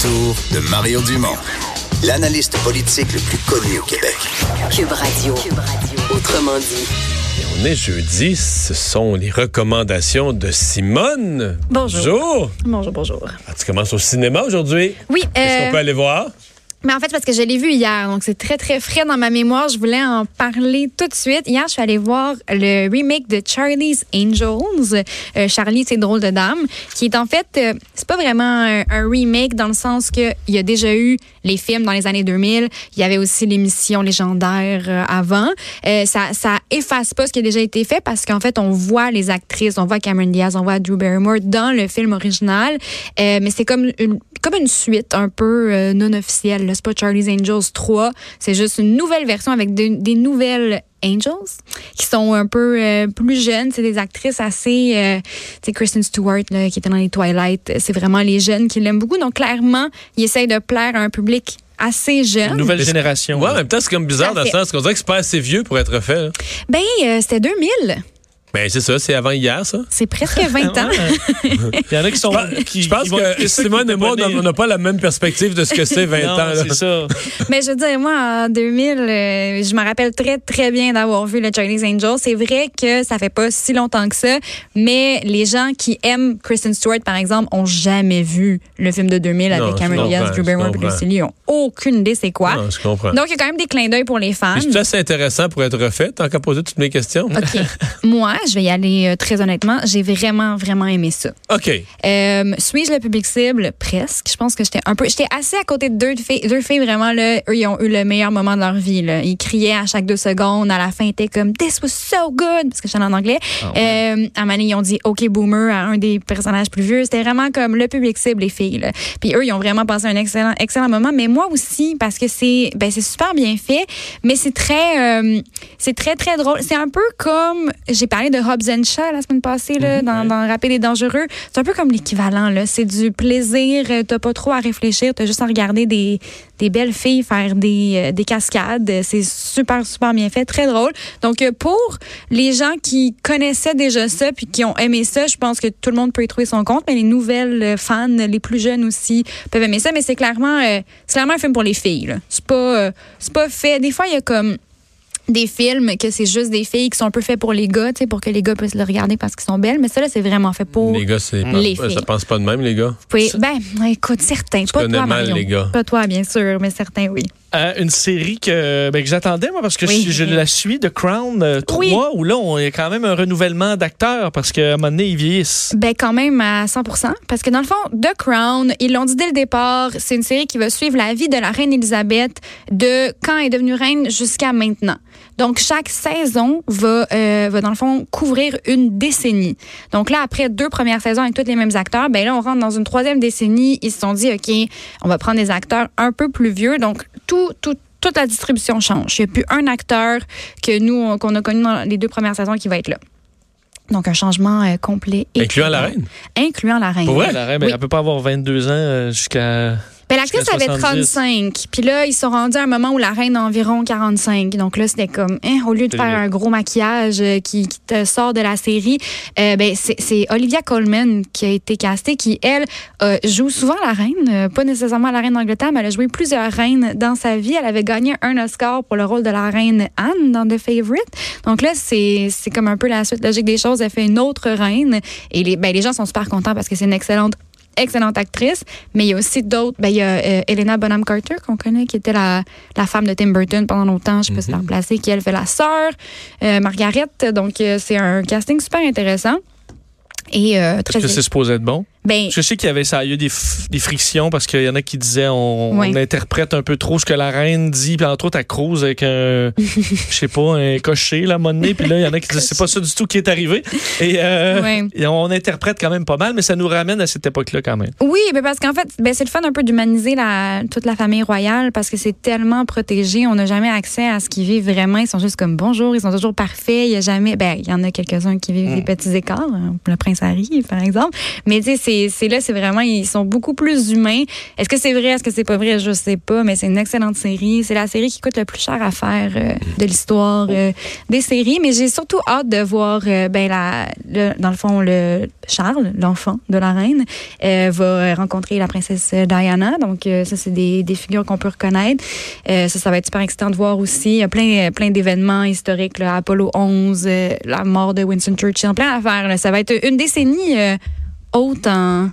retour de Mario Dumont, l'analyste politique le plus connu au Québec. Cube Radio. Autrement dit. On est jeudi, ce sont les recommandations de Simone. Bonjour. Bonjour. Bonjour, bonjour. Ah, tu commences au cinéma aujourd'hui? Oui, Est-ce euh, qu'on peut aller voir? Mais en fait, parce que je l'ai vu hier, donc c'est très, très frais dans ma mémoire. Je voulais en parler tout de suite. Hier, je suis allée voir le remake de Charlie's Angels, euh, Charlie, c'est drôle de dame, qui est en fait, euh, c'est pas vraiment un, remake dans le sens que il y a déjà eu les films dans les années 2000. Il y avait aussi l'émission légendaire euh, avant. Euh, ça, ça efface pas ce qui a déjà été fait parce qu'en fait, on voit les actrices, on voit Cameron Diaz, on voit Drew Barrymore dans le film original. Euh, mais c'est comme une, comme une suite un peu non officielle. Là. C'est pas Charlie's Angels 3. C'est juste une nouvelle version avec de- des nouvelles Angels qui sont un peu euh, plus jeunes. C'est des actrices assez... Euh, tu sais, Kristen Stewart là, qui était dans les Twilight. C'est vraiment les jeunes qui l'aiment beaucoup. Donc, clairement, ils essayent de plaire à un public assez jeune. Nouvelle génération. Ouais, en même temps, c'est comme bizarre dans le sens qu'on dirait que c'est pas assez vieux pour être fait. là. Ben, euh, c'était 2000. Ben, c'est ça, c'est avant hier, ça. C'est presque 20 ans. Il y en a qui sont. qui, Je pense que Simone et moi, on n'a pas la même perspective de ce que c'est 20 Non, ans. c'est ça. Mais je veux dire, moi, en 2000, euh, je me rappelle très, très bien d'avoir vu le Chinese Angel. C'est vrai que ça fait pas si longtemps que ça, mais les gens qui aiment Kristen Stewart, par exemple, ont jamais vu le film de 2000 Non, avec Cameron Diaz, Drew Barrymore et. Lucy Liu. Ils ont aucune idée c'est quoi. Non, je comprends. Donc, il y a quand même des clins d'œil pour les fans. C'est assez intéressant pour être refait, tant qu'à poser toutes mes questions. OK. Moi, je vais y aller euh, très honnêtement. J'ai vraiment, vraiment aimé ça. OK. Euh, Suis-je le public cible? Presque. Je pense que j'étais un peu. J'étais assez à côté de deux filles. Deux filles, vraiment, là, eux, ils ont eu le meilleur moment de leur vie. Là. Ils criaient à chaque deux secondes. À la fin, ils étaient comme This was so good! Parce que j'étais en anglais. euh, à un moment donné, ils ont dit OK Boomer à un des personnages plus vieux. C'était vraiment comme le public cible, les filles. Là. Puis eux, ils ont vraiment passé un excellent, excellent moment. Mais moi aussi, parce que c'est ben, c'est super bien fait. Mais c'est très, euh, c'est très, très drôle. C'est un peu comme. J'ai parlé de Hobbs and Shaw la semaine passée, là, dans, dans Rapide et Dangereux. C'est un peu comme l'équivalent. C'est du plaisir. euh, T'as pas trop à réfléchir. T'as juste à regarder des, des belles filles faire des, euh, des cascades. C'est super, super bien fait. Très drôle. Donc, euh, pour les gens qui connaissaient déjà ça puis qui ont aimé ça, je pense que tout le monde peut y trouver son compte. Mais les nouvelles fans, les plus jeunes aussi, peuvent aimer ça. Mais c'est clairement, euh, clairement un film pour les filles. C'est pas, euh, pas fait. Des fois, il y a comme des films que c'est juste des filles qui sont un peu faits pour les gars, tu sais, pour que les gars puissent le regarder parce qu'ils sont belles. Mais ça, là, c'est vraiment fait pour Les gars, c'est les pas- ça filles. pense pas de même, les gars? Oui, ben, écoute, certains. Pas connais toi, mal Marion. les gars. Pas toi, bien sûr, mais certains, oui. Euh, une série que, ben, que j'attendais, moi, parce que Oui. je, je la suis de Crown euh, 3, Oui. où là, on a quand même un renouvellement d'acteurs parce qu'à un moment donné, ils vieillissent. Ben, quand même à 100% Parce que dans le fond, The Crown, ils l'ont dit dès le départ, c'est une série qui va suivre la vie de la reine Elisabeth de quand elle est devenue reine jusqu'à maintenant. Donc, chaque saison va, euh, va, dans le fond, couvrir une décennie. Donc là, après deux premières saisons avec tous les mêmes acteurs, ben là, on rentre dans une troisième décennie. Ils se sont dit, OK, on va prendre des acteurs un peu plus vieux. Donc, tout, tout, toute la distribution change. Il n'y a plus un acteur que nous, on- qu'on a connu dans les deux premières saisons qui va être là. Donc, un changement euh, complet. et Incluant la reine. Incluant la reine. Pour vrai? La reine, ben, Oui. elle peut pas avoir 22 ans euh, jusqu'à. Ben, l'actrice avait 70. 35. Puis là, ils sont rendus à un moment où la reine a environ 45. Donc là, c'était comme, hein, au lieu de faire un gros maquillage euh, qui, qui te sort de la série, euh, ben, c'est Olivia Colman qui a été castée, qui, elle, euh, joue souvent la reine. pas nécessairement la reine d'Angleterre, mais elle a joué plusieurs reines dans sa vie. Elle avait gagné un Oscar pour le rôle de la reine Anne dans The Favorite. Donc là, c'est c'est comme un peu la suite logique des choses. Elle fait une autre reine. Et les, ben, les gens sont super contents parce que c'est une excellente excellente actrice, mais il y a aussi d'autres. Ben, il y a euh, Helena Bonham Carter, qu'on connaît, qui était la, la femme de Tim Burton pendant longtemps. Je sais pas si la remplacée, qui elle fait la sœur, euh, Margaret. Donc, euh, c'est un casting super intéressant. Et euh, très. Est-ce que c'est supposé être bon? Ben, je sais qu'il y avait ça, il y a eu des, des frictions parce qu'il y en a qui disaient on, interprète un peu trop ce que la reine dit, puis entre autres elle crouse avec un, je sais pas, un cocher à moment donné, puis là il y en a qui disent c'est pas ça du tout qui est arrivé. Et, euh, et on interprète quand même pas mal, mais ça nous ramène à cette époque-là quand même. Oui, ben parce qu'en fait, ben c'est le fun un peu d'humaniser la, toute la famille royale parce que c'est tellement protégé. On n'a jamais accès à ce qu'ils vivent vraiment. Ils sont juste comme bonjour, ils sont toujours parfaits. Il y a jamais, ben il y en a quelques-uns qui vivent des petits écarts, hein, le prince Harry par exemple. Mais tu sais, c'est là, c'est vraiment ils sont beaucoup plus humains. Est-ce que c'est vrai, est-ce que c'est pas vrai, je sais pas. Mais c'est une excellente série. C'est la série qui coûte le plus cher à faire euh, de l'histoire euh, des séries. Mais j'ai surtout hâte de voir, euh, ben la, le- dans le fond le Charles, l'enfant de la reine, euh, va rencontrer la princesse Diana. Donc, ça, c'est des, des figures qu'on peut reconnaître. Ça, ça va être super excitant de voir aussi. Il y a plein, plein d'événements historiques, là, Apollo 11, euh, la mort de Winston Churchill, plein d'affaires. Ça va être une décennie haute en,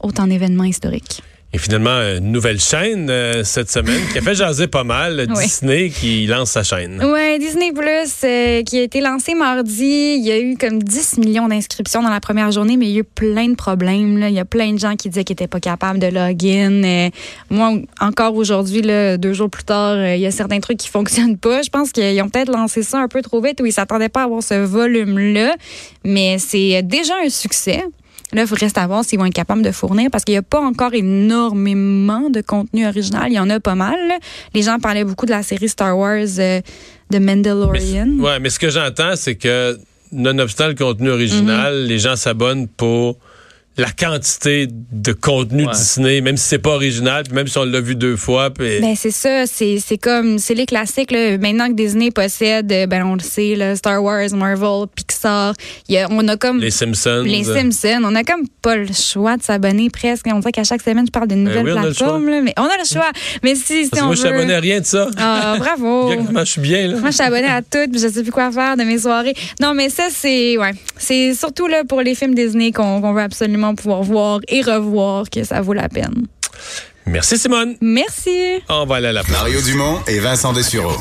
haute en événements historiques. Et finalement, une nouvelle chaîne euh, cette semaine qui a fait jaser pas mal, Oui. Disney qui lance sa chaîne. Ouais, Disney Plus, euh, qui a été lancé mardi. Il y a eu comme 10 millions d'inscriptions dans la première journée, mais il y a eu plein de problèmes. Là. Il y a plein de gens qui disaient qu'ils n'étaient pas capables de login. Euh, moi, encore aujourd'hui, deux jours plus tard, euh, il y a certains trucs qui fonctionnent pas. Je pense qu'ils ont peut-être lancé ça un peu trop vite ou ils s'attendaient pas à avoir ce volume-là. Mais c'est déjà un succès. Là, il reste à voir s'ils vont être capables de fournir parce qu'il n'y a pas encore énormément de contenu original. Il y en a pas mal. Les gens parlaient beaucoup de la série Star Wars euh, de Mandalorian. Ouais, mais ce que j'entends, c'est que nonobstant le contenu original, Mhm. les gens s'abonnent pour la quantité de contenu Ouais. Disney, même si c'est pas original, puis même si on l'a vu deux fois. Puis... Ben c'est ça, c'est c'est comme c'est les classiques là. Maintenant que Disney possède, euh, ben on le sait là, Star Wars, Marvel, Pixar, il y a, on a comme les Simpsons. les Simpsons, on a comme pas le choix de s'abonner presque. On dirait qu'à chaque semaine je parle d'une Ben nouvelle oui, on a le plateforme là, mais on a le choix. Mais si, si Parce on moi, je suis veut- abonné à rien de ça. Ah, bravo. Comment je suis bien, là. Moi, je suis abonnée à toutes, puis je sais plus quoi faire de mes soirées. Non, mais ça, c'est ouais, c'est surtout là pour les films Disney qu'on qu'on veut absolument pouvoir voir et revoir que ça vaut la peine. Merci, Simone. Merci. On va aller à la Mario Dumont et Vincent Dessureau.